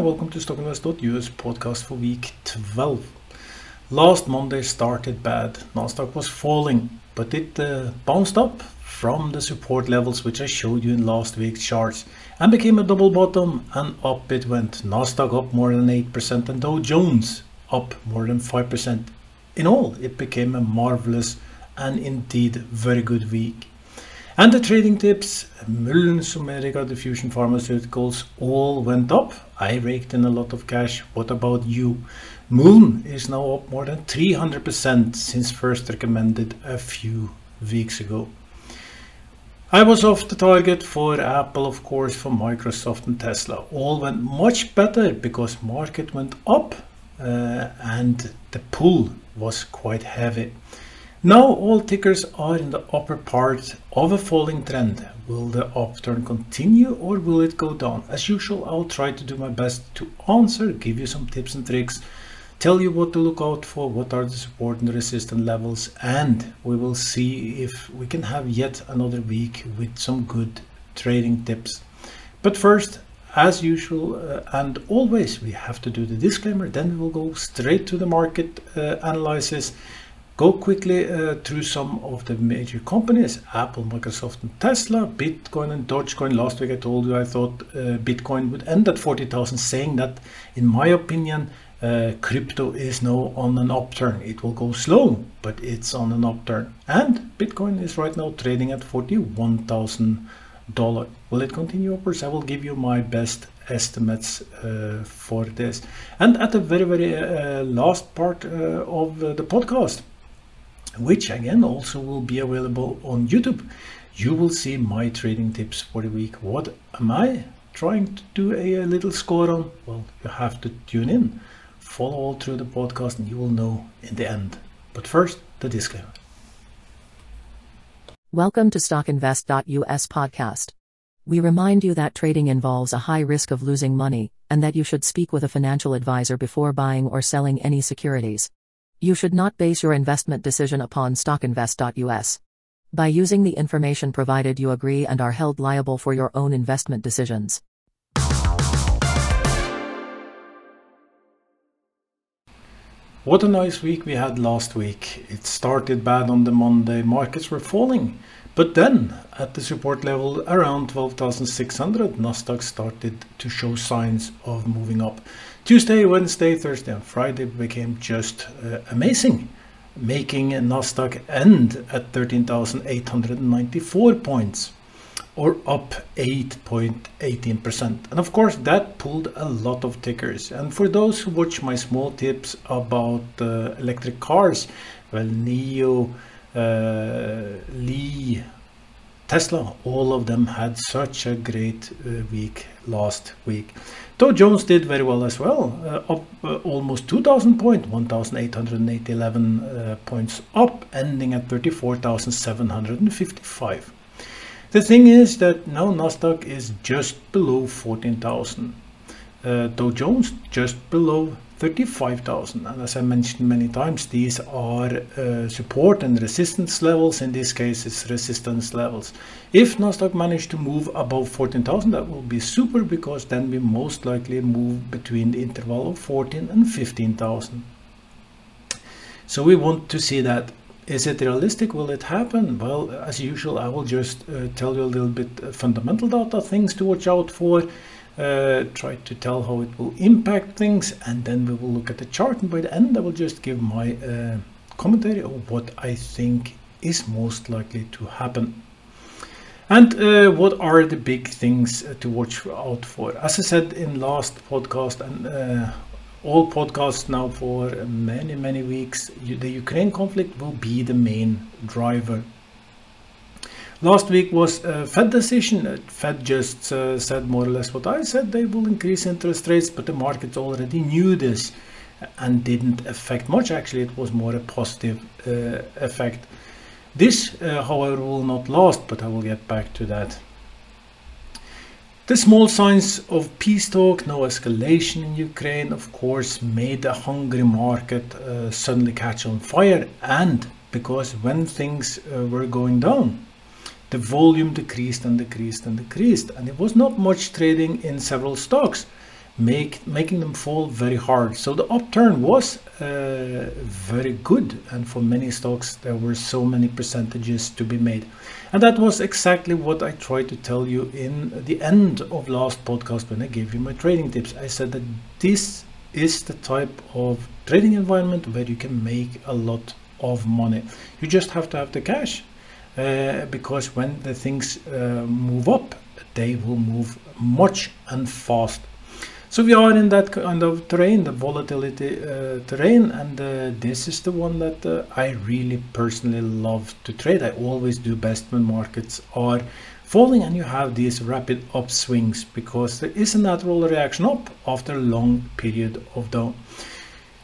Welcome to StockInvest.us podcast for week 12. Last Monday started bad. Nasdaq was falling, but it uh, bounced up from the support levels which I showed you in last week's charts and became a double bottom and up it went. Nasdaq up more than 8% and Dow Jones up more than 5%. In all, it became a marvelous and indeed very good week. And the trading tips, Mullen's, Omerica, Diffusion Pharmaceuticals all went up. I raked in a lot of cash. What about you? Mullen is now up more than 300% since first recommended a few weeks ago. I was off the target for Apple, of course, for Microsoft and Tesla. All went much better because market went up uh, and the pull was quite heavy. Now all tickers are in the upper part of a falling trend. Will the upturn continue or will it go down? As usual, I'll try to do my best to answer, give you some tips and tricks, tell you what to look out for, what are the support and resistance levels, and we will see if we can have yet another week with some good trading tips. But first, as usual uh, and always, we have to do the disclaimer, then we will go straight to the market uh, analysis go quickly uh, through some of the major companies Apple, Microsoft, and Tesla, Bitcoin, and Dogecoin. Last week I told you I thought uh, Bitcoin would end at 40,000, saying that, in my opinion, uh, crypto is now on an upturn. It will go slow, but it's on an upturn. And Bitcoin is right now trading at $41,000. Will it continue upwards? I will give you my best estimates uh, for this. And at the very, very uh, last part uh, of the podcast, which again also will be available on YouTube. You will see my trading tips for the week. What am I trying to do a, a little score on? Well, you have to tune in, follow all through the podcast, and you will know in the end. But first, the disclaimer. Welcome to StockInvest.us podcast. We remind you that trading involves a high risk of losing money, and that you should speak with a financial advisor before buying or selling any securities. You should not base your investment decision upon stockinvest.us. By using the information provided, you agree and are held liable for your own investment decisions. What a nice week we had last week. It started bad on the Monday, markets were falling. But then, at the support level around 12,600, Nasdaq started to show signs of moving up. Tuesday, Wednesday, Thursday, and Friday became just uh, amazing, making Nasdaq end at 13,894 points, or up 8.18%. And of course, that pulled a lot of tickers. And for those who watch my small tips about uh, electric cars, well, NIO, uh, Li, Tesla, all of them had such a great uh, week last week. Dow Jones did very well as well, uh, up uh, almost 2,000 points, 1,811 uh, points up, ending at 34,755. The thing is that now Nasdaq is just below 14,000. Uh, Dow Jones just below 35,000 and as I mentioned many times these are uh, support and resistance levels. In this case it's resistance levels. If Nasdaq managed to move above 14,000 that will be super because then we most likely move between the interval of 14 and 15,000 so we want to see that. Is it realistic? Will it happen? Well as usual I will just uh, tell you a little bit uh, fundamental data things to watch out for uh, try to tell how it will impact things and then we will look at the chart and by the end I will just give my uh, commentary of what I think is most likely to happen. And uh, what are the big things to watch out for? As I said in last podcast and uh, all podcasts now for many many weeks, the Ukraine conflict will be the main driver Last week was a Fed decision. Fed just uh, said more or less what I said. They will increase interest rates, but the markets already knew this and didn't affect much. Actually, it was more a positive uh, effect. This, uh, however, will not last, but I will get back to that. The small signs of peace talk, no escalation in Ukraine, of course, made a hungry market uh, suddenly catch on fire. And because when things uh, were going down, the volume decreased and decreased and decreased and it was not much trading in several stocks make, making them fall very hard. So the upturn was uh, very good, and for many stocks, there were so many percentages to be made. And that was exactly what I tried to tell you in the end of last podcast when I gave you my trading tips. I said that this is the type of trading environment where you can make a lot of money. You just have to have the cash uh, because when the things uh, move up, they will move much and fast. So we are in that kind of terrain, the volatility uh, terrain, and uh, this is the one that uh, I really personally love to trade. I always do best when markets are falling and you have these rapid upswings because there is a natural reaction up after a long period of down.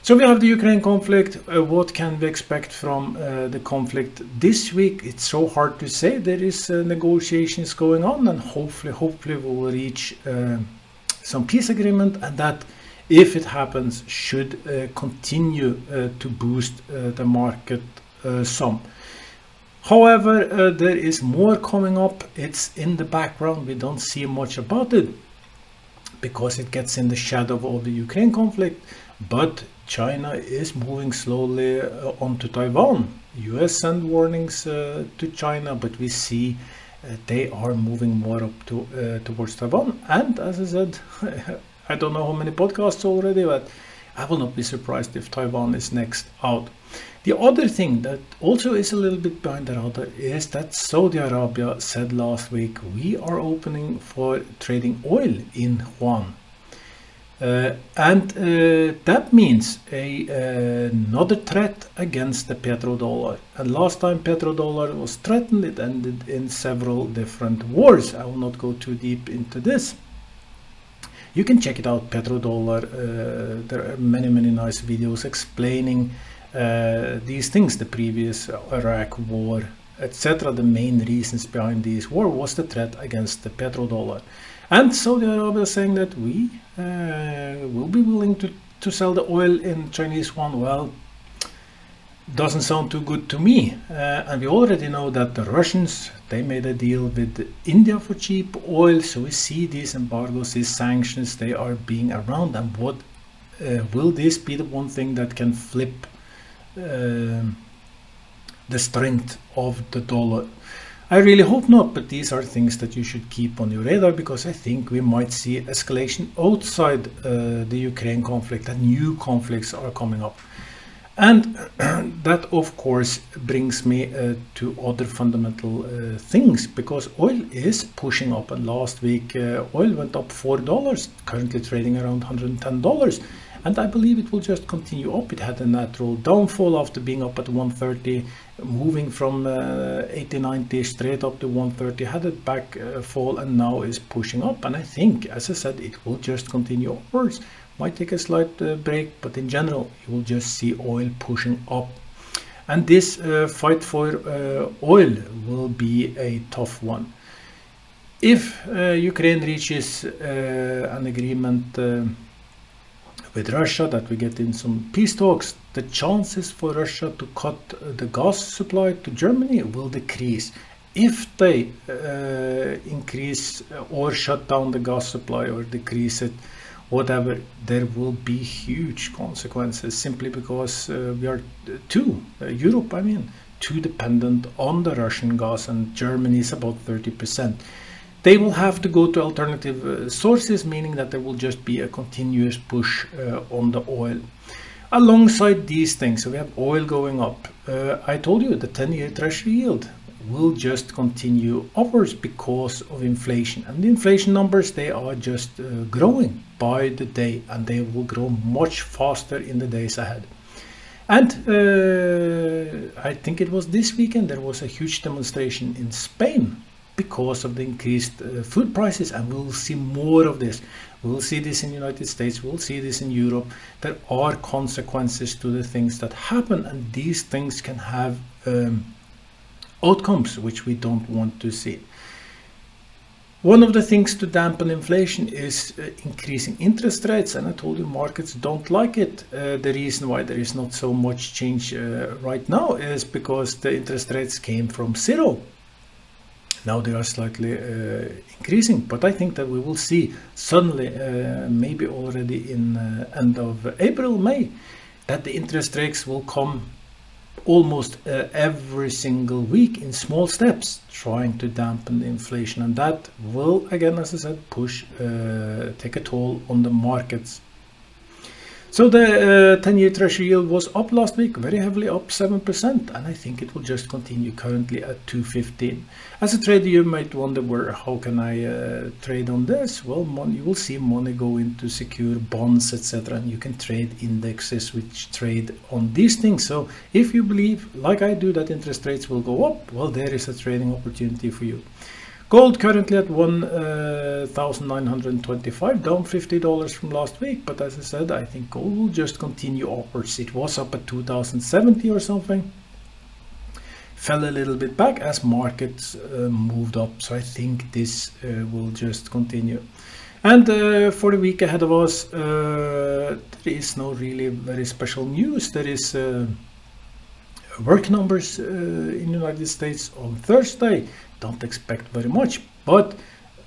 So we have the Ukraine conflict. Uh, what can we expect from uh, the conflict this week? It's so hard to say. There is uh, negotiations going on, and hopefully, hopefully, we will reach uh, some peace agreement, and that, if it happens, should uh, continue uh, to boost the market some. However, there is more coming up. It's in the background. We don't see much about it because it gets in the shadow of the Ukraine conflict. But China is moving slowly uh, onto Taiwan. US send warnings uh, to China, but we see uh, they are moving more up to towards Taiwan. And as I said, I don't know how many podcasts already, but I will not be surprised if Taiwan is next out. The other thing that also is a little bit behind the radar is that Saudi Arabia said last week we are opening for trading oil in Yuan. Uh, and uh, that means a, uh, another threat against the petrodollar. And last time petrodollar was threatened, it ended in several different wars. I will not go too deep into this. You can check it out, petrodollar. Uh, there are many, many nice videos explaining uh, these things, the previous Iraq war, etc. The main reasons behind this war was the threat against the petrodollar. And Saudi Arabia is saying that we uh, will be willing to, to sell the oil in Chinese yuan. Well, doesn't sound too good to me. Uh, and we already know that the Russians, they made a deal with India for cheap oil. So we see these embargoes, these sanctions, they are being around. And what uh, will this be the one thing that can flip uh, the strength of the dollar? I really hope not, but these are things that you should keep on your radar because I think we might see escalation outside uh, the Ukraine conflict and new conflicts are coming up. And that, of course, brings me uh, to other fundamental uh, things because oil is pushing up. And last week, uh, oil went up $4, currently trading around $110 and I believe it will just continue up. It had a natural downfall after being up at 130, moving from uh, 80, 90 straight up to 130, had a back uh, fall and now is pushing up. And I think, as I said, it will just continue upwards. Might take a slight uh, break, but in general, you will just see oil pushing up. And this uh, fight for uh, oil will be a tough one. If uh, Ukraine reaches an agreement with Russia, that we get in some peace talks, the chances for Russia to cut the gas supply to Germany will decrease. If they uh, increase or shut down the gas supply or decrease it, whatever, there will be huge consequences simply because uh, we are too, uh, Europe, I mean, too dependent on the Russian gas, and Germany is about 30 percent they will have to go to alternative uh, sources, meaning that there will just be a continuous push uh, on the oil. Alongside these things, so we have oil going up. Uh, I told you the 10 year treasury yield will just continue upwards because of inflation. And the inflation numbers, they are just uh, growing by the day and they will grow much faster in the days ahead. And uh, I think it was this weekend there was a huge demonstration in Spain because of the increased uh, food prices and we'll see more of this we'll see this in the united states we'll see this in europe. There are consequences to the things that happen and these things can have um, outcomes which we don't want to see. One of the things to dampen inflation is uh, increasing interest rates, and I told you markets don't like it. Uh, the reason why there is not so much change uh, right now is because the interest rates came from zero Now they are slightly uh, increasing, but I think that we will see suddenly, uh, maybe already in uh, end of April, May, that the interest rates will come almost uh, every single week in small steps, trying to dampen the inflation, and that will, again, as I said, push uh, take a toll on the markets so the 10-year uh, treasury yield was up last week, very heavily up 7%, and I think it will just continue currently at 215. As a trader, you might wonder, where, how can I uh, trade on this? Well, you will see money go into secure bonds, etc., and you can trade indexes which trade on these things. So if you believe, like I do, that interest rates will go up, well, there is a trading opportunity for you. Gold currently at 1,925, down $50 from last week. But as I said, I think gold will just continue upwards. It was up at 2,070 or something. Fell a little bit back as markets uh, moved up. So I think this uh, will just continue. And uh, for the week ahead of us, uh, there is no really very special news. There is uh, work numbers uh, in the United States on Thursday don't expect very much. But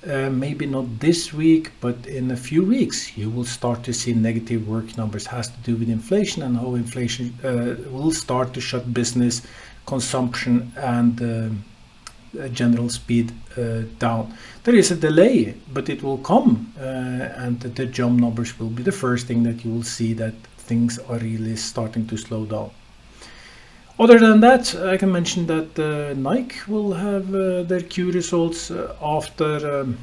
uh, maybe not this week, but in a few weeks, you will start to see negative work numbers. Has to do with inflation and how inflation uh, will start to shut business, consumption, and uh, general speed uh, down. There is a delay, but it will come, uh, and the job numbers will be the first thing that you will see that things are really starting to slow down. Other than that, I can mention that uh, Nike will have uh, their Q results uh, after um,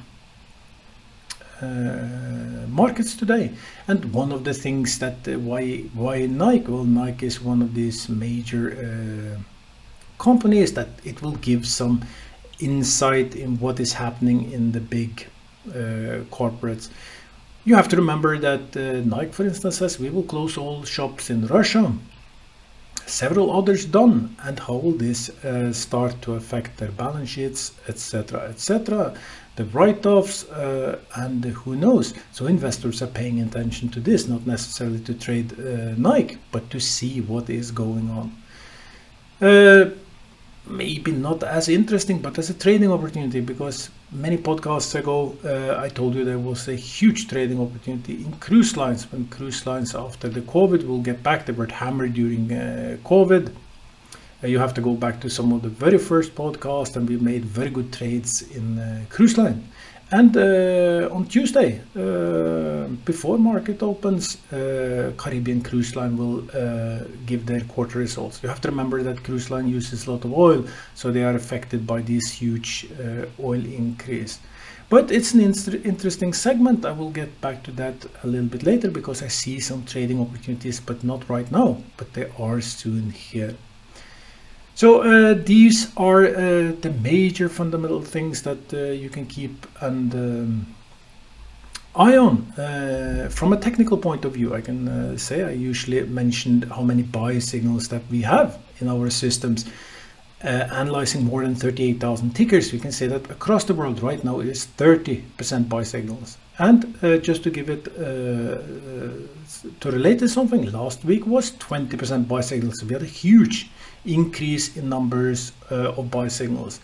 uh, markets today. And one of the things that uh, why why Nike? Well, Nike is one of these major uh, companies that it will give some insight in what is happening in the big corporates. You have to remember that Nike, for instance, says we will close all shops in Russia several others done and how will this uh, start to affect their balance sheets etc etc the write-offs uh, and who knows? So investors are paying attention to this not necessarily to trade uh, Nike but to see what is going on. Uh, maybe not as interesting but as a trading opportunity because many podcasts ago, uh, I told you there was a huge trading opportunity in cruise lines. When cruise lines after the COVID will get back, they were hammered during uh, COVID. Uh, you have to go back to some of the very first podcasts, and we made very good trades in uh, cruise line. And uh, on Tuesday, uh, before market opens, uh, Caribbean Cruise Line will uh, give their quarter results. You have to remember that cruise line uses a lot of oil, so they are affected by this huge uh, oil increase. But it's an interesting segment. I will get back to that a little bit later because I see some trading opportunities, but not right now. But they are soon here. So uh, these are uh, the major fundamental things that uh, you can keep an um, eye on. Uh, from a technical point of view, I can uh, say I usually mentioned how many buy signals that we have in our systems. Uh, analyzing more than 38,000 tickers, we can say that across the world right now it is 30% buy signals. And just to give it to relate to something, last week was 20% buy signals. We had a huge increase in numbers uh, of buy signals.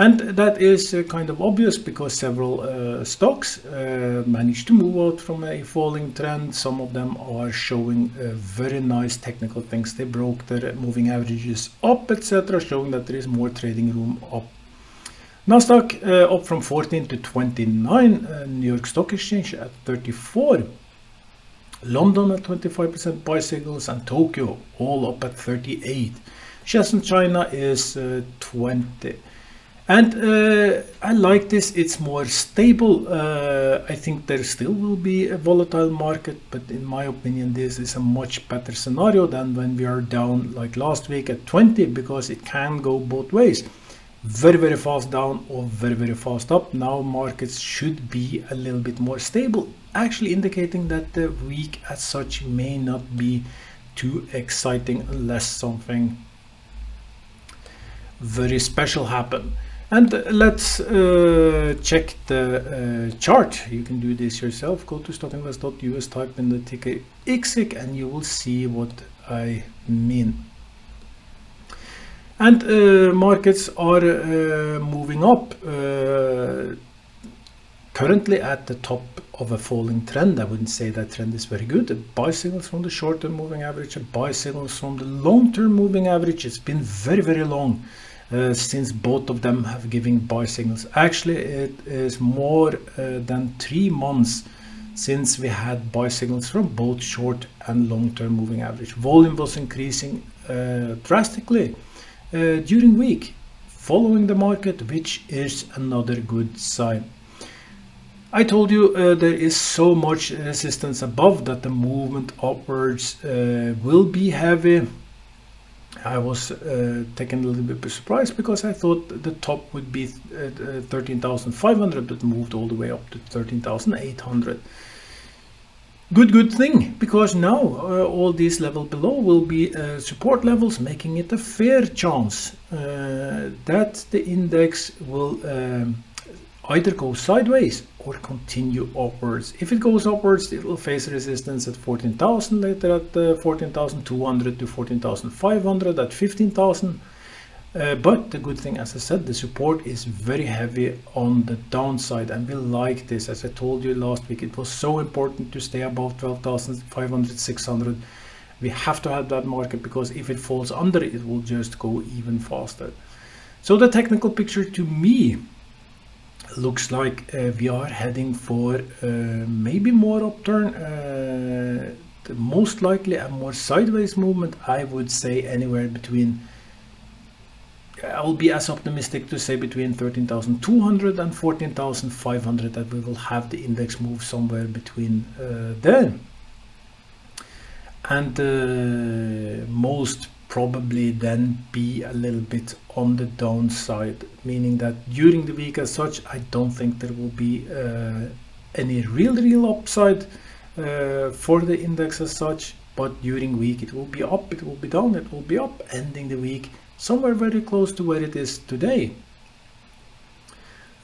And that is uh, kind of obvious because several uh, stocks uh, managed to move out from a falling trend. Some of them are showing uh, very nice technical things. They broke their moving averages up, etc., showing that there is more trading room up. Nasdaq uh, up from 14 to 29, New York Stock Exchange at 34. London at 25% buy signals and Tokyo all up at 38. Shenzhen China is uh, 20. And uh, I like this, it's more stable. Uh, I think there still will be a volatile market, but in my opinion, this is a much better scenario than when we are down like last week at 20 because it can go both ways. Very, very fast down or very, very fast up. Now, markets should be a little bit more stable, actually indicating that the week as such may not be too exciting unless something very special happen. And let's uh, check the uh, chart. You can do this yourself. Go to stockinvest.us, type in the ticker IXIC, and you will see what I mean. And uh, markets are uh, moving up. Uh, currently at the top of a falling trend. I wouldn't say that trend is very good. The buy signals from the short-term moving average and buy signals from the long-term moving average. It's been very, very long uh, since both of them have given buy signals. Actually, it is more uh, than three months since we had buy signals from both short and long-term moving average. Volume was increasing uh, drastically uh, during week following the market, which is another good sign. I told you uh, there is so much resistance above that the movement upwards uh, will be heavy. I was uh, taken a little bit by surprise because I thought the top would be uh, 13,500 but moved all the way up to 13,800 good good thing because now uh, all these levels below will be uh, support levels making it a fair chance uh, that the index will um, either go sideways or continue upwards if it goes upwards it will face resistance at 14,000 later at uh, 14,200 to 14,500 at 15,000 uh, but the good thing, as I said, the support is very heavy on the downside and we like this. As I told you last week, it was so important to stay above 12,500, 600. We have to have that market because if it falls under, it will just go even faster. So the technical picture to me looks like uh, we are heading for uh, maybe more upturn. Uh, most likely a more sideways movement, I would say anywhere between I will be as optimistic to say between 13,200 and 14,500 that we will have the index move somewhere between uh, there. And uh, most probably then be a little bit on the downside, meaning that during the week as such, I don't think there will be uh, any real, real upside uh, for the index as such. But during week, it will be up, it will be down, it will be up, ending the week somewhere very close to where it is today.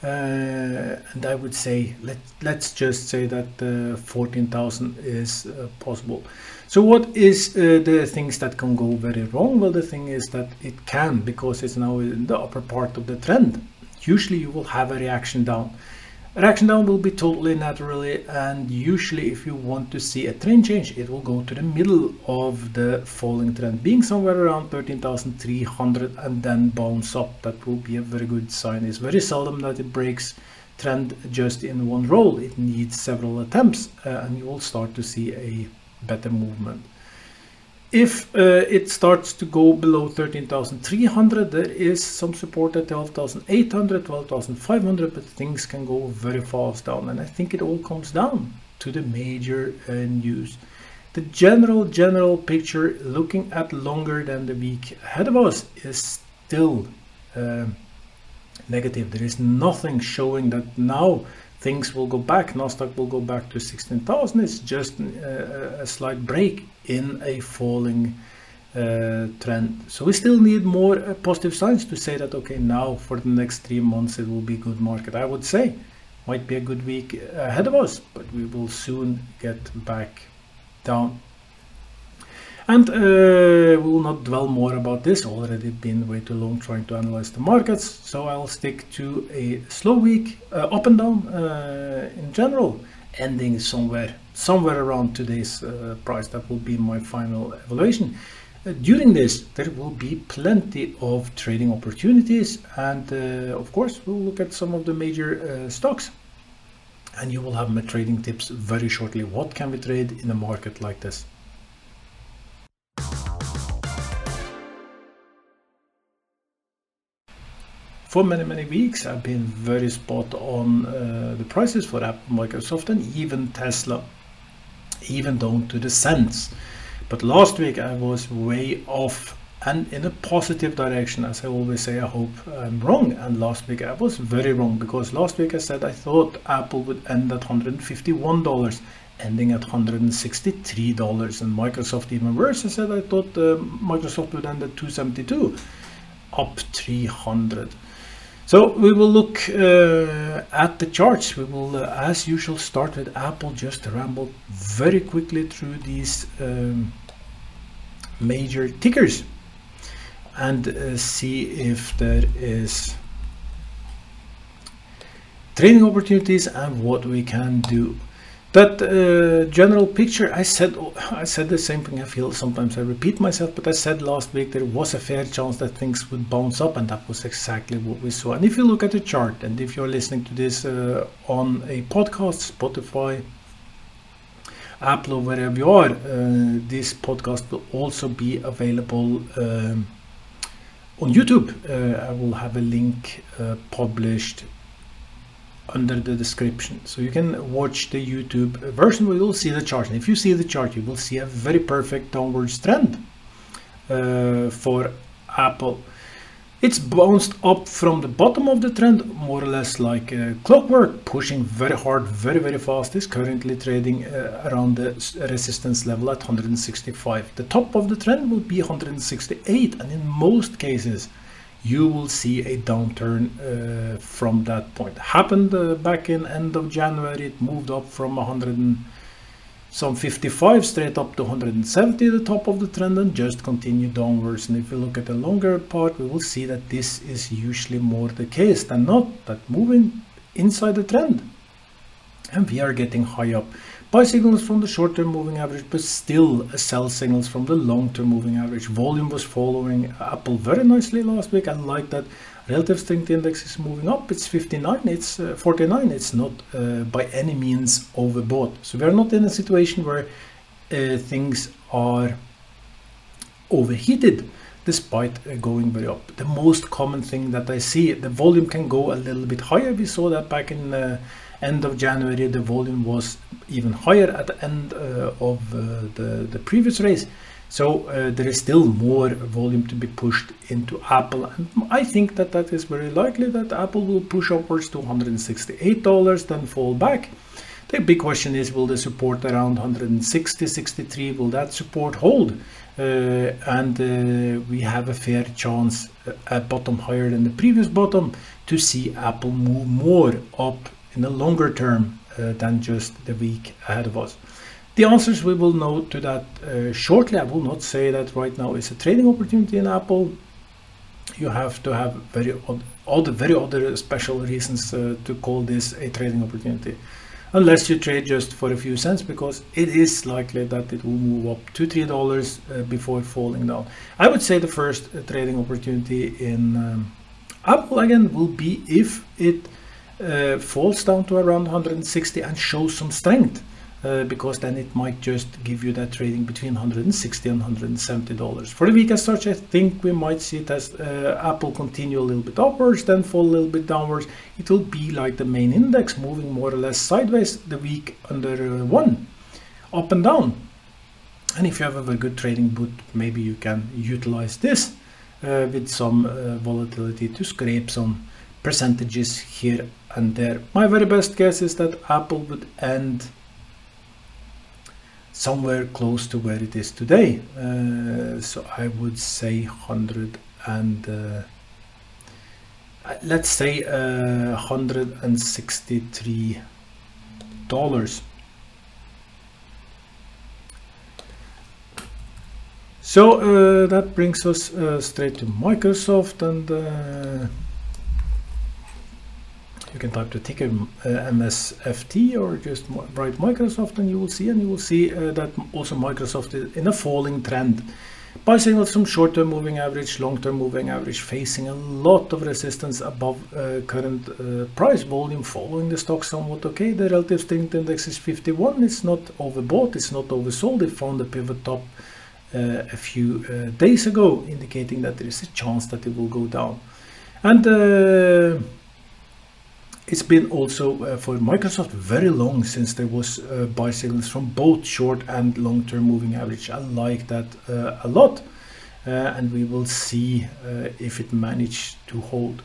Uh, and I would say let let's just say that uh, 14,000 is uh, possible. So what is uh, the things that can go very wrong? Well, the thing is that it can because it's now in the upper part of the trend. Usually you will have a reaction down. Reaction down will be totally naturally and usually if you want to see a trend change it will go to the middle of the falling trend being somewhere around 13,300 and then bounce up. That will be a very good sign. It's very seldom that it breaks trend just in one roll. It needs several attempts uh, and you will start to see a better movement if uh, it starts to go below 13,300, there is some support at 12,800, 12,500, but things can go very fast down. And I think it all comes down to the major uh, news. The general, general picture looking at longer than the week ahead of us is still uh, negative. There is nothing showing that now things will go back. Nasdaq will go back to 16,000. It's just a, uh, a slight break in a falling uh, trend. So we still need more uh, positive signs to say that okay, now for the next three months it will be good market. I would say might be a good week ahead of us, but we will soon get back down. And uh, we will not dwell more about this, already been way too long trying to analyze the markets, so I'll stick to a slow week, uh, up and down uh, in general, ending somewhere somewhere around today's uh, price. That will be my final evaluation. Uh, during this, there will be plenty of trading opportunities, and uh, of course, we'll look at some of the major stocks. And you will have my trading tips very shortly. What can we trade in a market like this? For many many weeks I've been very spot on uh, the prices for Apple, Microsoft, and even Tesla, even down to the cents. But last week I was way off and in a positive direction. As I always say, I hope I'm wrong. And last week I was very wrong because last week I said I thought Apple would end at $151, ending at $163, and Microsoft even worse. I said I thought uh, Microsoft would end at 272, up 300. So we will look uh, at the charts. We will, uh, as usual, start with Apple. Just ramble very quickly through these um, major tickers. and uh, see if there is trading opportunities and what we can do that uh, general picture i said i said the same thing i feel sometimes i repeat myself but i said last week there was a fair chance that things would bounce up and that was exactly what we saw. And if you look at the chart and if you're listening to this uh, on a podcast spotify apple or wherever you are uh, this podcast will also be available um, on youtube. Uh, i will have a link uh, published under the description. So you can watch the YouTube version where you'll see the chart. And if you see the chart, you will see a very perfect downwards trend uh, for Apple. It's bounced up from the bottom of the trend, more or less like uh, clockwork, pushing very hard, very, very fast. It's currently trading uh, around the resistance level at 165. The top of the trend will be 168, and in most cases, you will see a downturn uh, from that point. Happened uh, back in end of January. It moved up from 100 and some 55 straight up to 170, the top of the trend, and just continue downwards. And if you look at the longer part, we will see that this is usually more the case than not. That moving inside the trend, and we are getting high up buy signals from the short-term moving average, but still sell signals from the long-term moving average. Volume was following Apple very nicely last week. I like that relative strength index is moving up. It's 59, it's uh, 49. It's not uh, by any means overbought. So we are not in a situation where uh, things are overheated despite uh, going very up. The most common thing that I see, the volume can go a little bit higher. We saw that back in uh, end of January the volume was even higher at the end uh, of uh, the, the previous race. So uh, there is still more volume to be pushed into Apple. And I think that that is very likely that Apple will push upwards to $168 then fall back. The big question is will the support around 160 63 will that support hold? Uh, and uh, we have a fair chance uh, at bottom higher than the previous bottom to see Apple move more up in the longer term uh, than just the week ahead of us. The answers we will know to that uh, shortly. I will not say that right now is a trading opportunity in Apple. You have to have very odd, other very other special reasons uh, to call this a trading opportunity, unless you trade just for a few cents, because it is likely that it will move up to three dollars uh, before falling down. I would say the first uh, trading opportunity in um, Apple again will be if it uh, falls down to around 160 and shows some strength uh, because then it might just give you that trading between 160 and 170 dollars. For the week as such i think we might see it as uh, apple continue a little bit upwards then fall a little bit downwards. It will be like the main index moving more or less sideways the week under uh, one up and down. And if you have a very good trading boot maybe you can utilize this uh, with some uh, volatility to scrape some percentages here and there. My very best guess is that Apple would end somewhere close to where it is today. Uh, so I would say 100 and uh, let's say uh, 163 dollars. So uh, that brings us uh, straight to Microsoft and uh, you can type the ticker uh, MSFT or just write Microsoft and you will see and you will see uh, that also Microsoft is in a falling trend. Buy signals from short-term moving average, long-term moving average facing a lot of resistance above uh, current uh, price volume following the stock somewhat okay. The relative strength index is 51. It's not overbought, it's not oversold. It found a pivot top uh, a few uh, days ago indicating that there is a chance that it will go down. And it's been also uh, for Microsoft very long since there was uh, buy signals from both short and long-term moving average. I like that uh, a lot, uh, and we will see uh, if it managed to hold.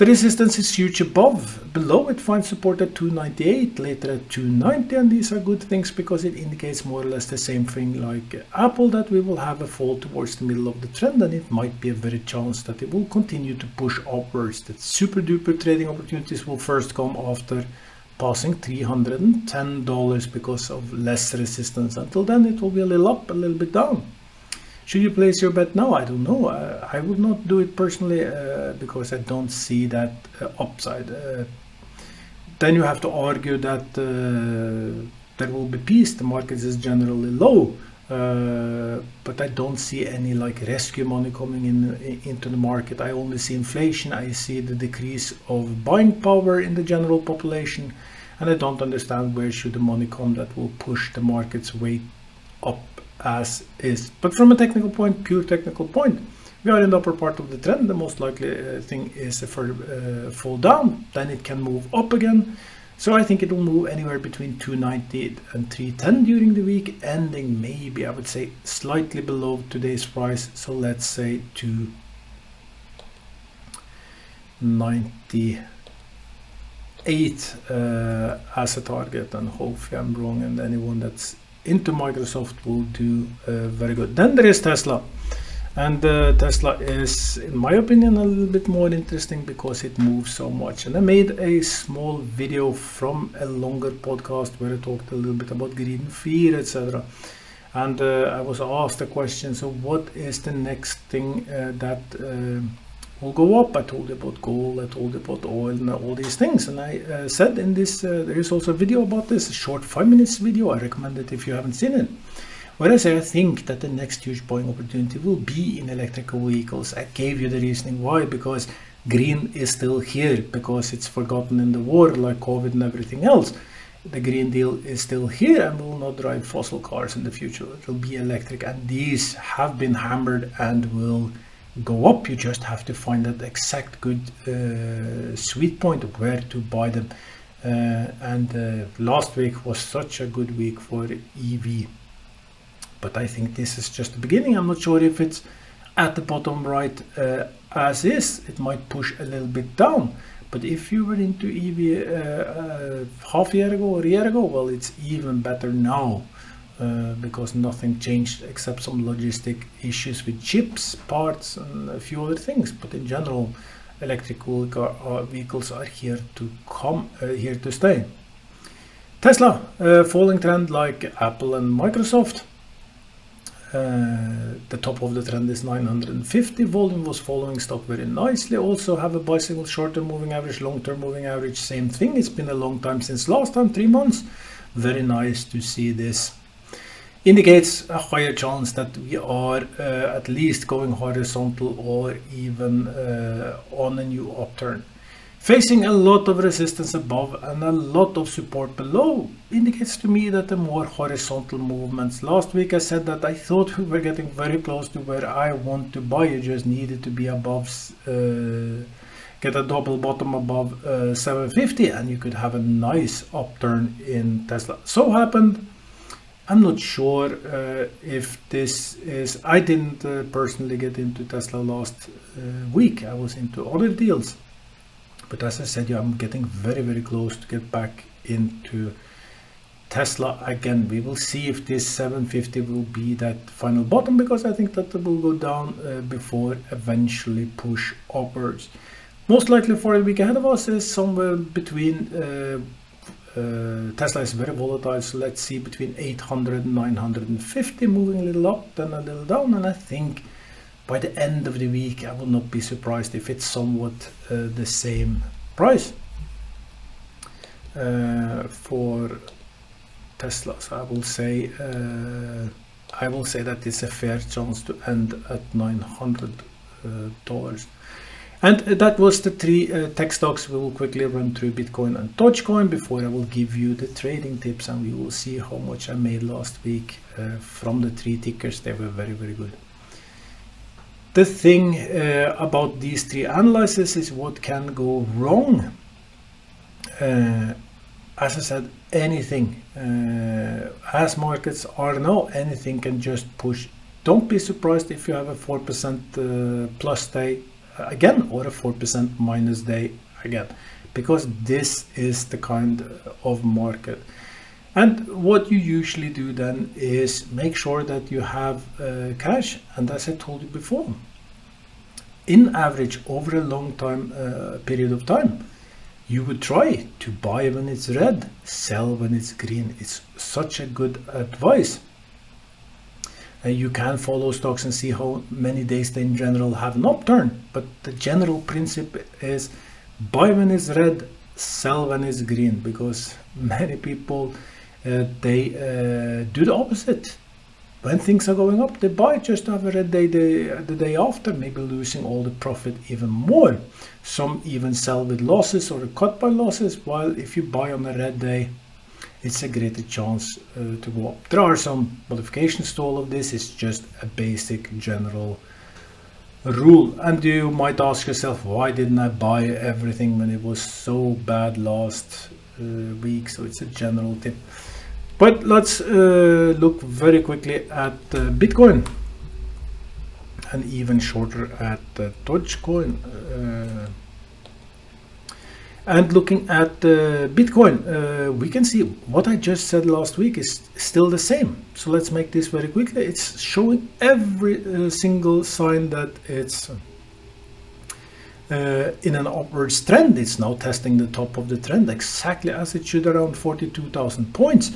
The resistance is huge above. Below it finds support at 298, later at 290, and these are good things because it indicates more or less the same thing like Apple that we will have a fall towards the middle of the trend, and it might be a very chance that it will continue to push upwards. That super duper trading opportunities will first come after passing $310 because of less resistance. Until then, it will be a little up, a little bit down. Should you place your bet now? I don't know. Uh, I would not do it personally uh, because I don't see that uh, upside. Uh, then you have to argue that uh, there will be peace. The market is generally low, uh, but I don't see any like rescue money coming in into the market. I only see inflation. I see the decrease of buying power in the general population, and I don't understand where should the money come that will push the market's weight up as is. But from a technical point, pure technical point, we are in the upper part of the trend. The most likely uh, thing is a it uh, fall down, then it can move up again. So I think it will move anywhere between 290 and 310 during the week, ending maybe I would say slightly below today's price. So let's say 298 uh, as a target, and hopefully I'm wrong, and anyone that's into Microsoft will do uh, very good. Then there is Tesla. And uh, Tesla is, in my opinion, a little bit more interesting because it moves so much. And I made a small video from a longer podcast where I talked a little bit about greed and fear, etc. And uh, I was asked a question so, what is the next thing uh, that uh, will go up? I told you about gold, I told you about oil, and all these things. And I uh, said in this, uh, there is also a video about this, a short five minutes video. I recommend it if you haven't seen it. Where I say I think that the next huge buying opportunity will be in electrical vehicles. I gave you the reasoning why, because green is still here, because it's forgotten in the war like COVID and everything else. The Green Deal is still here and will not drive fossil cars in the future. It will be electric, and these have been hammered and will go up. You just have to find that exact good uh, sweet point of where to buy them. Uh, and uh, last week was such a good week for EV but I think this is just the beginning. I'm not sure if it's at the bottom right uh, as is. It might push a little bit down. But if you were into EV uh, uh, half a year ago or a year ago, well, it's even better now uh, because nothing changed except some logistic issues with chips, parts, and a few other things. But in general, electric uh, vehicles are here to come, uh, here to stay. Tesla, falling trend like Apple and Microsoft. Uh, the top of the trend is 950. Volume was following stock very nicely. Also have a buy signal short-term moving average, long-term moving average, same thing. It's been a long time since last time, three months. Very nice to see this. Indicates a higher chance that we are uh, at least going horizontal or even uh, on a new upturn. Facing a lot of resistance above and a lot of support below indicates to me that the more horizontal movements. Last week I said that I thought we were getting very close to where I want to buy. You just needed to be above, uh, get a double bottom above uh, 750 and you could have a nice upturn in Tesla. So happened. I'm not sure uh, if this is. I didn't uh, personally get into Tesla last uh, week. I was into other deals. But as I said, yeah, I'm getting very, very close to get back into Tesla again. We will see if this 750 will be that final bottom because I think that it will go down uh, before eventually push upwards. Most likely for the week ahead of us is somewhere between uh, Tesla is very volatile, so let's see between 800 and 950, moving a little up, then a little down, and I think by the end of the week, I will not be surprised if it's somewhat uh, the same price uh, for Tesla. So I will say I will say that it's a fair chance to end at 900 uh, dollars. And that was the three uh, tech stocks. We will quickly run through Bitcoin and Dogecoin before I will give you the trading tips and we will see how much I made last week uh, from the three tickers. They were very, very good the thing uh, about these three analyses is what can go wrong. Uh, as I said, anything, uh, as markets are now, anything can just push. Don't be surprised if you have a 4% uh, plus day again or a 4% minus day again, because this is the kind of market. And what you usually do then is make sure that you have uh, cash. And as I told you before, in average over a long time uh, period of time, you would try to buy when it's red, sell when it's green. It's such a good advice. You can follow stocks and see how many days they in general have an upturn, but the general principle is buy when it's red, sell when it's green, because many people uh, they uh, do the opposite. When things are going up, they buy just to have a red day the, the day after, maybe losing all the profit even more. Some even sell with losses or cut by losses, while if you buy on a red day, it's a greater chance uh, to go up. There are some modifications to all of this, it's just a basic general rule. And you might ask yourself, why didn't I buy everything when it was so bad last uh, week? So it's a general tip. But let's uh, look very quickly at uh, Bitcoin and even shorter at uh, Dogecoin. And looking at uh, Bitcoin, uh, we can see what I just said last week is still the same. So let's make this very quickly. It's showing every uh, single sign that it's uh, in an upwards trend. It's now testing the top of the trend exactly as it should around 42,000 points.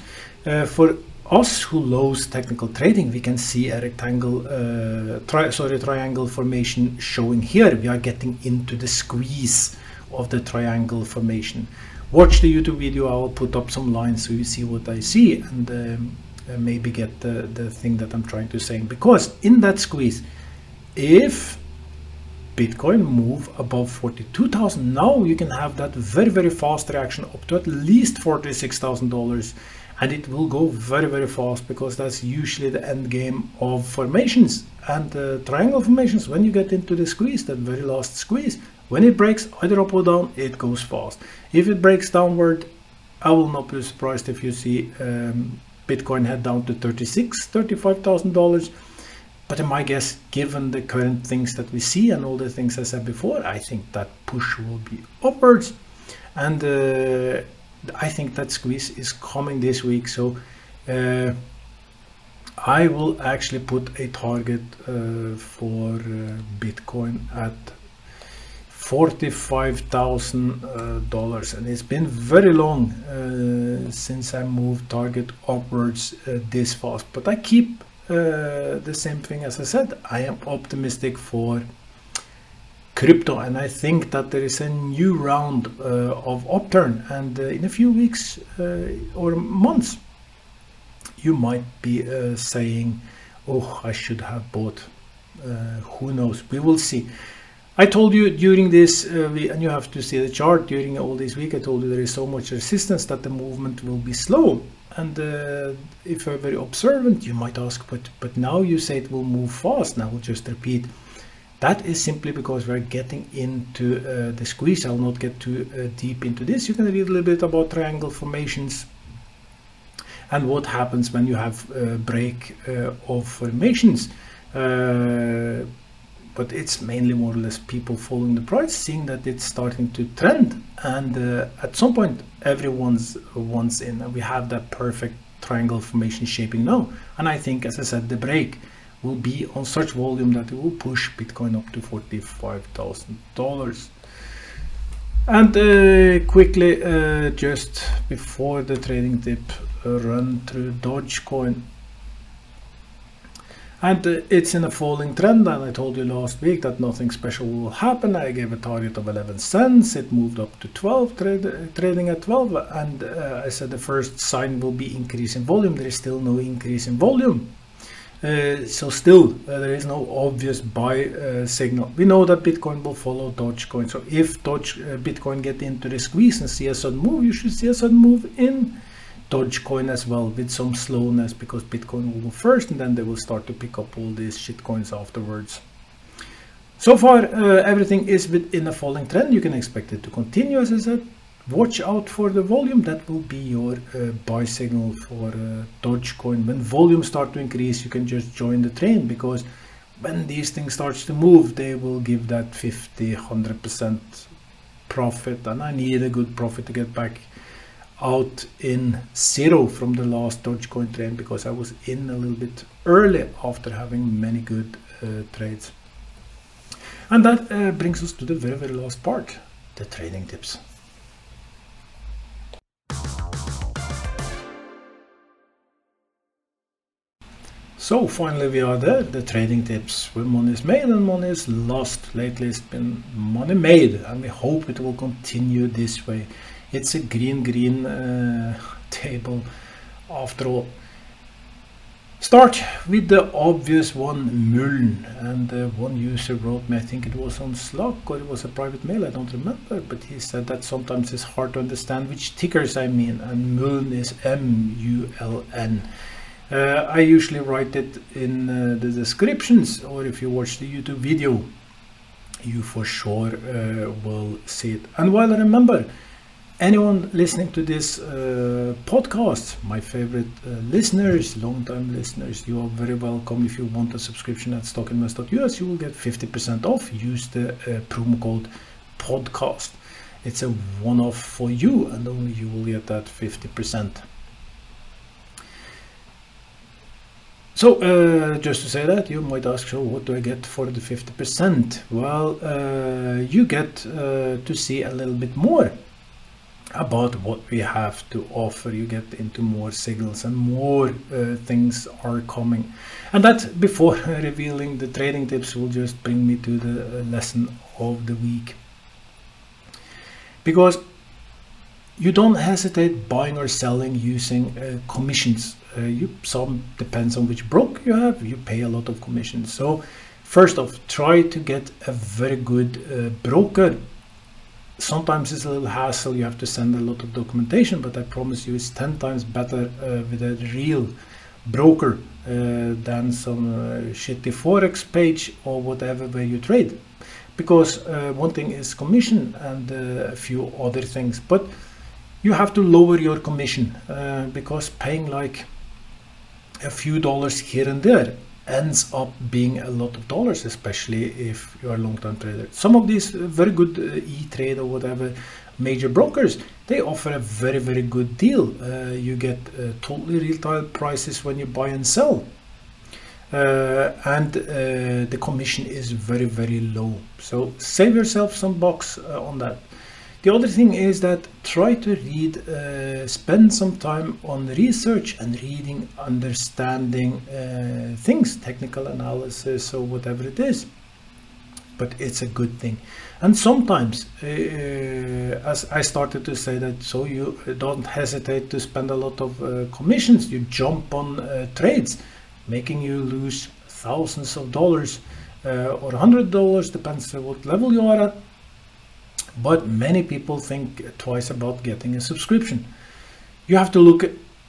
Uh, for us who loves technical trading, we can see a rectangle, uh, tri sorry, triangle formation showing here. We are getting into the squeeze of the triangle formation. Watch the YouTube video, I will put up some lines so you see what I see and um, uh, maybe get the, the thing that I'm trying to say. Because in that squeeze, if Bitcoin move above 42,000, now you can have that very, very fast reaction up to at least $46,000 and it will go very, very fast because that's usually the end game of formations and uh, triangle formations. When you get into the squeeze, that very last squeeze, when it breaks either up or down, it goes fast. If it breaks downward, I will not be surprised if you see um, Bitcoin head down to 36, 35,000 dollars. But in my guess, given the current things that we see and all the things I said before, I think that push will be upwards. And uh, I think that squeeze is coming this week. So uh, I will actually put a target uh, for uh, Bitcoin at $45,000 and it's been very long uh, since I moved target upwards uh, this fast. But I keep uh, the same thing as I said. I am optimistic for crypto and I think that there is a new round uh, of upturn and uh, in a few weeks uh, or months you might be saying oh I should have bought who knows? We will see I told you during this, uh, we, and you have to see the chart during all this week, I told you there is so much resistance that the movement will be slow. And uh, if you're very observant, you might ask, but, but now you say it will move fast. Now I will just repeat. That is simply because we're getting into uh, the squeeze. I'll not get too uh, deep into this. You can read a little bit about triangle formations and what happens when you have a break uh, of formations uh, but it's mainly more or less people following the price, seeing that it's starting to trend, and uh, at some point everyone's wants in, we have that perfect triangle formation shaping now. And I think, as I said, the break will be on such volume that it will push Bitcoin up to forty-five thousand dollars. And uh, quickly, uh, just before the trading tip, uh, run through Dogecoin and uh, it's in a falling trend and I told you last week that nothing special will happen. I gave a target of 11 cents, it moved up to 12, trade, trading at 12 and uh, I said the first sign will be increase in volume. There is still no increase in volume. Uh, so still uh, there is no obvious buy uh, signal. We know that Bitcoin will follow Dogecoin. So if Doge uh, Bitcoin get into the squeeze and see a sudden move, you should see a sudden move in Dogecoin as well with some slowness because Bitcoin will go first and then they will start to pick up all these shitcoins afterwards. So far, uh, everything is within a falling trend. You can expect it to continue, as I said. Watch out for the volume. That will be your uh, buy signal for uh, Dogecoin. When volume start to increase, you can just join the train because when these things starts to move, they will give that 50, 100% profit. And I need a good profit to get back out in zero from the last Dogecoin trade because I was in a little bit early after having many good uh, trades. And that uh, brings us to the very, very last part the trading tips. So finally we are there, the trading tips where money is made and money is lost. Lately it's been money made and we hope it will continue this way. It's a green green uh, table after all. Start with the obvious one, Mullen. And uh, one user wrote me, I think it was on Slack or it was a private mail, I don't remember, but he said that sometimes it's hard to understand which tickers I mean, and Mullen is M U L N. Uh, I usually write it in uh, the descriptions, or if you watch the YouTube video, you for sure uh, will see it. And while I remember, anyone listening to this uh, podcast, my favorite uh, listeners, long-time listeners, you are very welcome. If you want a subscription at stockinvest.us, you will get 50% off. Use the uh, promo code podcast. It's a one-off for you, and only you will get that 50%. So, uh, just to say that, you might ask, so what do I get for the 50%? Well, uh, you get uh, to see a little bit more about what we have to offer. You get into more signals and more uh, things are coming. And that, before revealing the trading tips, will just bring me to the uh, lesson of the week. Because you don't hesitate buying or selling using uh, commissions. Uh, you some depends on which broker you have. You pay a lot of commissions. So first off, try to get a very good uh, broker sometimes it's a little hassle you have to send a lot of documentation but i promise you it's 10 times better uh, with a real broker uh, than some uh, shitty forex page or whatever where you trade. Because uh, one thing is commission and uh, a few other things but you have to lower your commission uh, because paying like a few dollars here and there ends up being a lot of dollars, especially if you're a long-term trader. Some of these very good uh, E-Trade or whatever major brokers, they offer a very, very good deal. Uh, you get uh, totally real-time prices when you buy and sell. Uh, and uh, the commission is very, very low. So save yourself some bucks uh, on that. The other thing is that try to read, uh, spend some time on research and reading, understanding uh, things, technical analysis or whatever it is. But it's a good thing. And sometimes, uh, as I started to say that, so you don't hesitate to spend a lot of uh, commissions, you jump on uh, trades, making you lose thousands of dollars uh, or hundred dollars, depends on what level you are at but many people think twice about getting a subscription. You have to look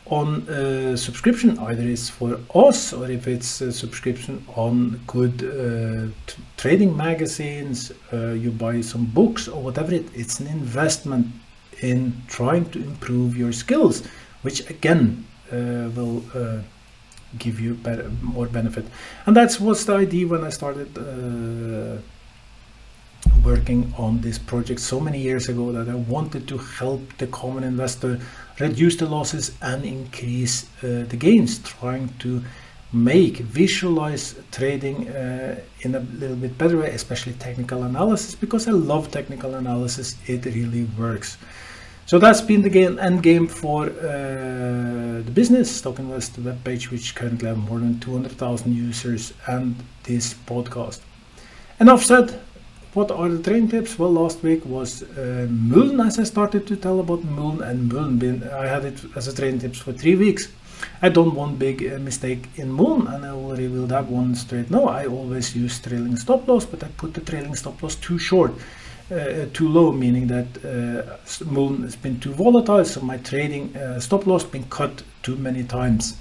on a subscription, either it's for us or if it's a subscription on good uh, trading magazines, uh, you buy some books or whatever it, it's an investment in trying to improve your skills, which again uh, will uh, give you better, more benefit. And that's what's the idea when I started uh, working on this project so many years ago that I wanted to help the common investor reduce the losses and increase uh, the gains, trying to make visualize trading uh, in a little bit better way, especially technical analysis, because I love technical analysis. It really works. So that's been the game, end game for uh, the business Stock Invest webpage, which currently have more than 200,000 users, and this podcast. Enough said. What are the train tips? Well, last week was uh, Mullen, as I started to tell about Mullen and Mullen. Been, I had it as a train tips for three weeks. I done one big uh, mistake in Mullen, and I will reveal that one straight now. I always use trailing stop loss, but I put the trailing stop loss too short. Uh, too low, meaning that uh, Mullen has been too volatile, so my trading uh, stop loss been cut too many times.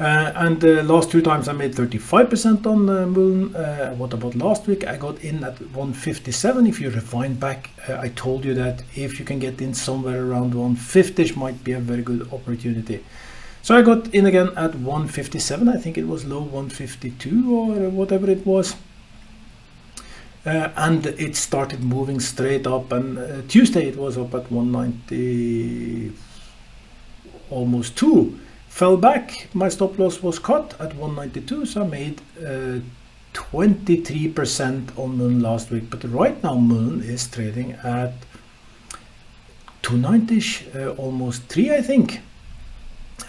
Uh, and the last two times I made 35% on the Moon. Uh, what about last week? I got in at 157. If you rewind back, uh, I told you that if you can get in somewhere around 150, might be a very good opportunity. So I got in again at 157. I think it was low 152 or whatever it was. Uh, and it started moving straight up. And uh, Tuesday it was up at 190, almost two fell back. My stop loss was cut at 192, so I made 23% uh, on Moon last week. But right now, Moon is trading at 290, uh, almost 3, I think.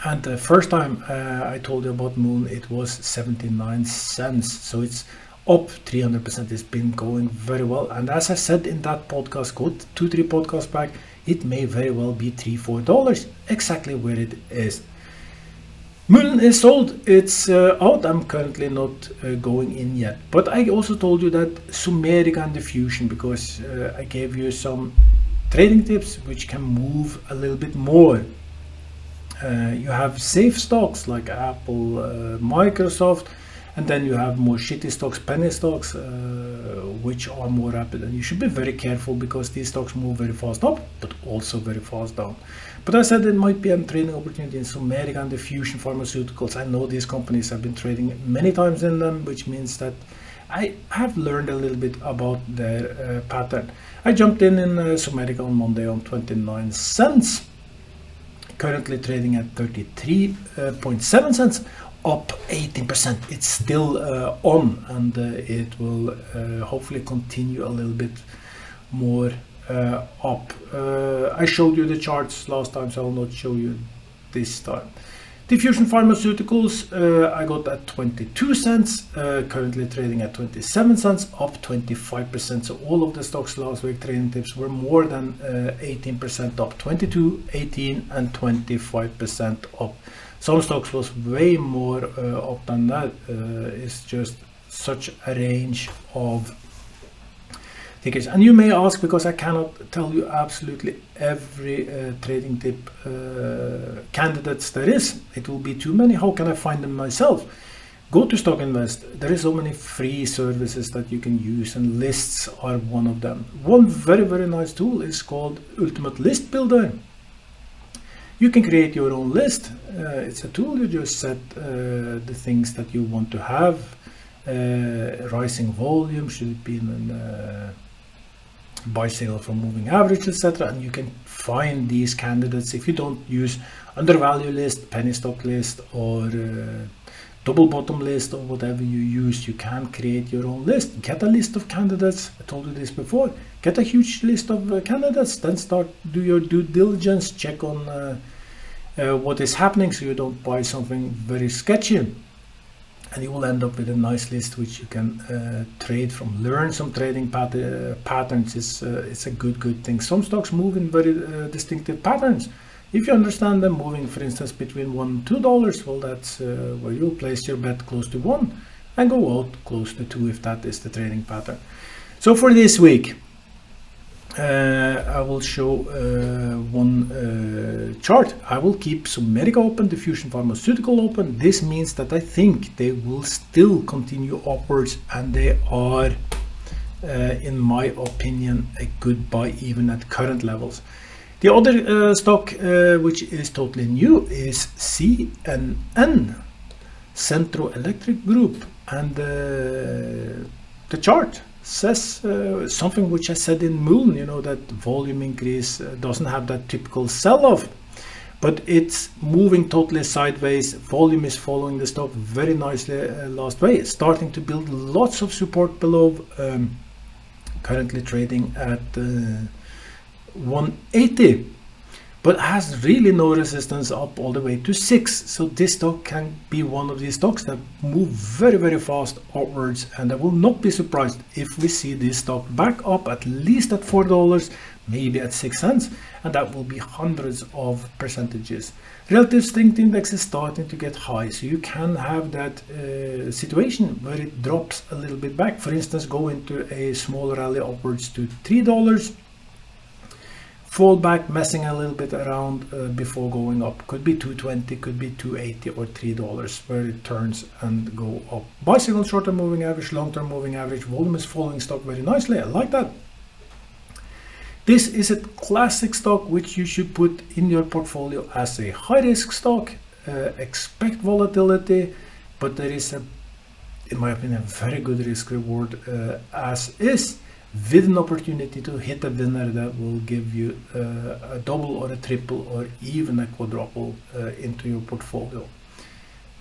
And the first time uh, I told you about Moon, it was 79 cents. So it's up 300%. It's been going very well. And as I said in that podcast, go two, three podcasts back, it may very well be three, four dollars, exactly where it is. Moon is sold. It's uh, out. I'm currently not uh, going in yet. But I also told you that Zomedica and Diffusion because uh, I gave you some trading tips which can move a little bit more. Uh, you have safe stocks like Apple, uh, Microsoft, and then you have more shitty stocks, penny stocks, uh, which are more rapid. And you should be very careful because these stocks move very fast up, but also very fast down. But I said it might be a trading opportunity in Zomedica and Diffusion Pharmaceuticals. I know these companies have been trading many times in them, which means that I have learned a little bit about their uh, pattern. I jumped in in uh, Zomedica on Monday on 29 cents. Currently trading at 33.7 uh, cents, up 18%. It's still uh, on and uh, it will uh, hopefully continue a little bit more up. I showed you the charts last time, so I'll not show you this time. Diffusion Pharmaceuticals, uh, I got at 22 cents, uh, currently trading at 27 cents, up 25%. So all of the stocks last week trading tips were more than uh, 18% up, 22, 18 and 25% up. Some stocks was way more uh, up than that. it's just such a range of tickets. And you may ask, because I cannot tell you absolutely every uh, trading tip uh, candidates there is, it will be too many. How can I find them myself? Go to Stock Invest. There is so many free services that you can use, and lists are one of them. One very, very nice tool is called Ultimate List Builder. You can create your own list. Uh, it's a tool. You just set uh, the things that you want to have. Uh, rising volume should it be in uh, buy sale from moving average etc and you can find these candidates. If you don't use undervalue list penny stock list or double bottom list or whatever you use you can create your own list. Get a list of candidates. I told you this before. Get a huge list of uh, candidates. Then start do your due diligence. Check on uh, uh what is happening so you don't buy something very sketchy and you will end up with a nice list which you can uh, trade from. Learn some trading pat uh, patterns is uh, it's a good good thing. Some stocks move in very uh, distinctive patterns. If you understand them moving, for instance, between one and two dollars, well, that's uh, where you'll place your bet close to one and go out close to two if that is the trading pattern. So for this week, I will show uh, one uh, chart. I will keep Zomedica open, Diffusion Pharmaceutical open. This means that I think they will still continue upwards and they are, uh, in my opinion, a good buy even at current levels. The other uh, stock uh, which is totally new is CNN, Cenntro Electric Group, and the chart says uh, something which I said in Moon, you know, that volume increase uh, doesn't have that typical sell-off, but it's moving totally sideways. Volume is following the stock very nicely uh, last way, starting to build lots of support below, um, currently trading at uh, 180 but has really no resistance up all the way to 6 so this stock can be one of these stocks that move very very fast upwards and I will not be surprised if we see this stock back up at least at four dollars maybe at six cents and that will be hundreds of percentages. Relative strength index is starting to get high so you can have that uh, situation where it drops a little bit back. For instance go into a small rally upwards to three dollars fall back messing a little bit around uh, before going up. Could be 220 could be 280 or three dollars where it turns and go up. Buy signal short-term moving average long-term moving average. Volume is following stock very nicely. I like that. This is a classic stock which you should put in your portfolio as a high risk stock uh, expect volatility but there is a in my opinion very good risk reward uh, as is with an opportunity to hit a winner that will give you uh, a double or a triple or even a quadruple uh, into your portfolio.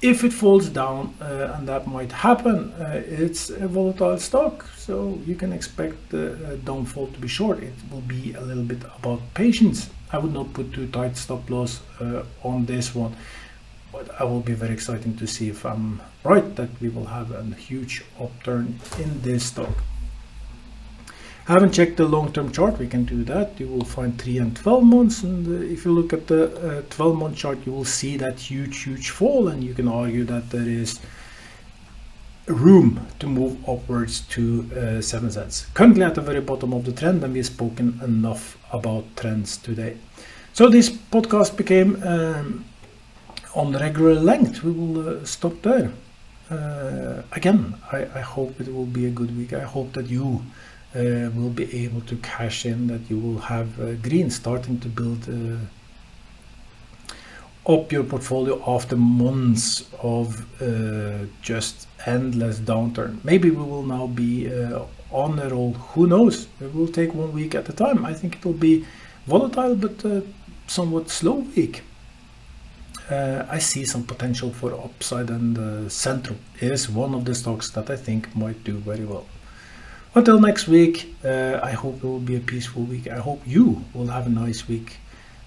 if it falls down, uh, and that might happen, uh, it's a volatile stock, so you can expect the uh, downfall to be short. It will be a little bit about patience. I would not put too tight stop loss uh, on this one, but I will be very exciting to see if I'm right that we will have a huge upturn in this stock. Haven't checked the long-term chart, we can do that. You will find 3 and 12 months and uh, if you look at the 12-month uh, chart you will see that huge huge fall and you can argue that there is room to move upwards to uh, 7 cents. Currently at the very bottom of the trend and we've spoken enough about trends today. So this podcast became um, on regular length. We will uh, stop there. Uh, again, I, I hope it will be a good week. I hope that you uh, will be able to cash in, that you will have uh, green starting to build uh, up your portfolio after months of uh, just endless downturn. Maybe we will now be uh, on a roll. Who knows? It will take one week at a time. I think it will be volatile but uh, somewhat slow week. I see some potential for upside, and Cenntro is one of the stocks that I think might do very well. Until next week, uh, I hope it will be a peaceful week. I hope you will have a nice week.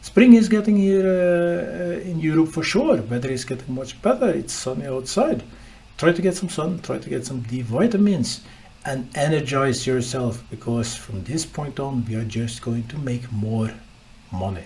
Spring is getting here uh, in Europe for sure. Weather is getting much better. It's sunny outside. Try to get some sun, try to get some D vitamins, and energize yourself because from this point on, we are just going to make more money.